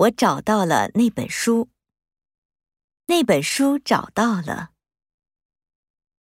我找到了那本书。那本书找到了。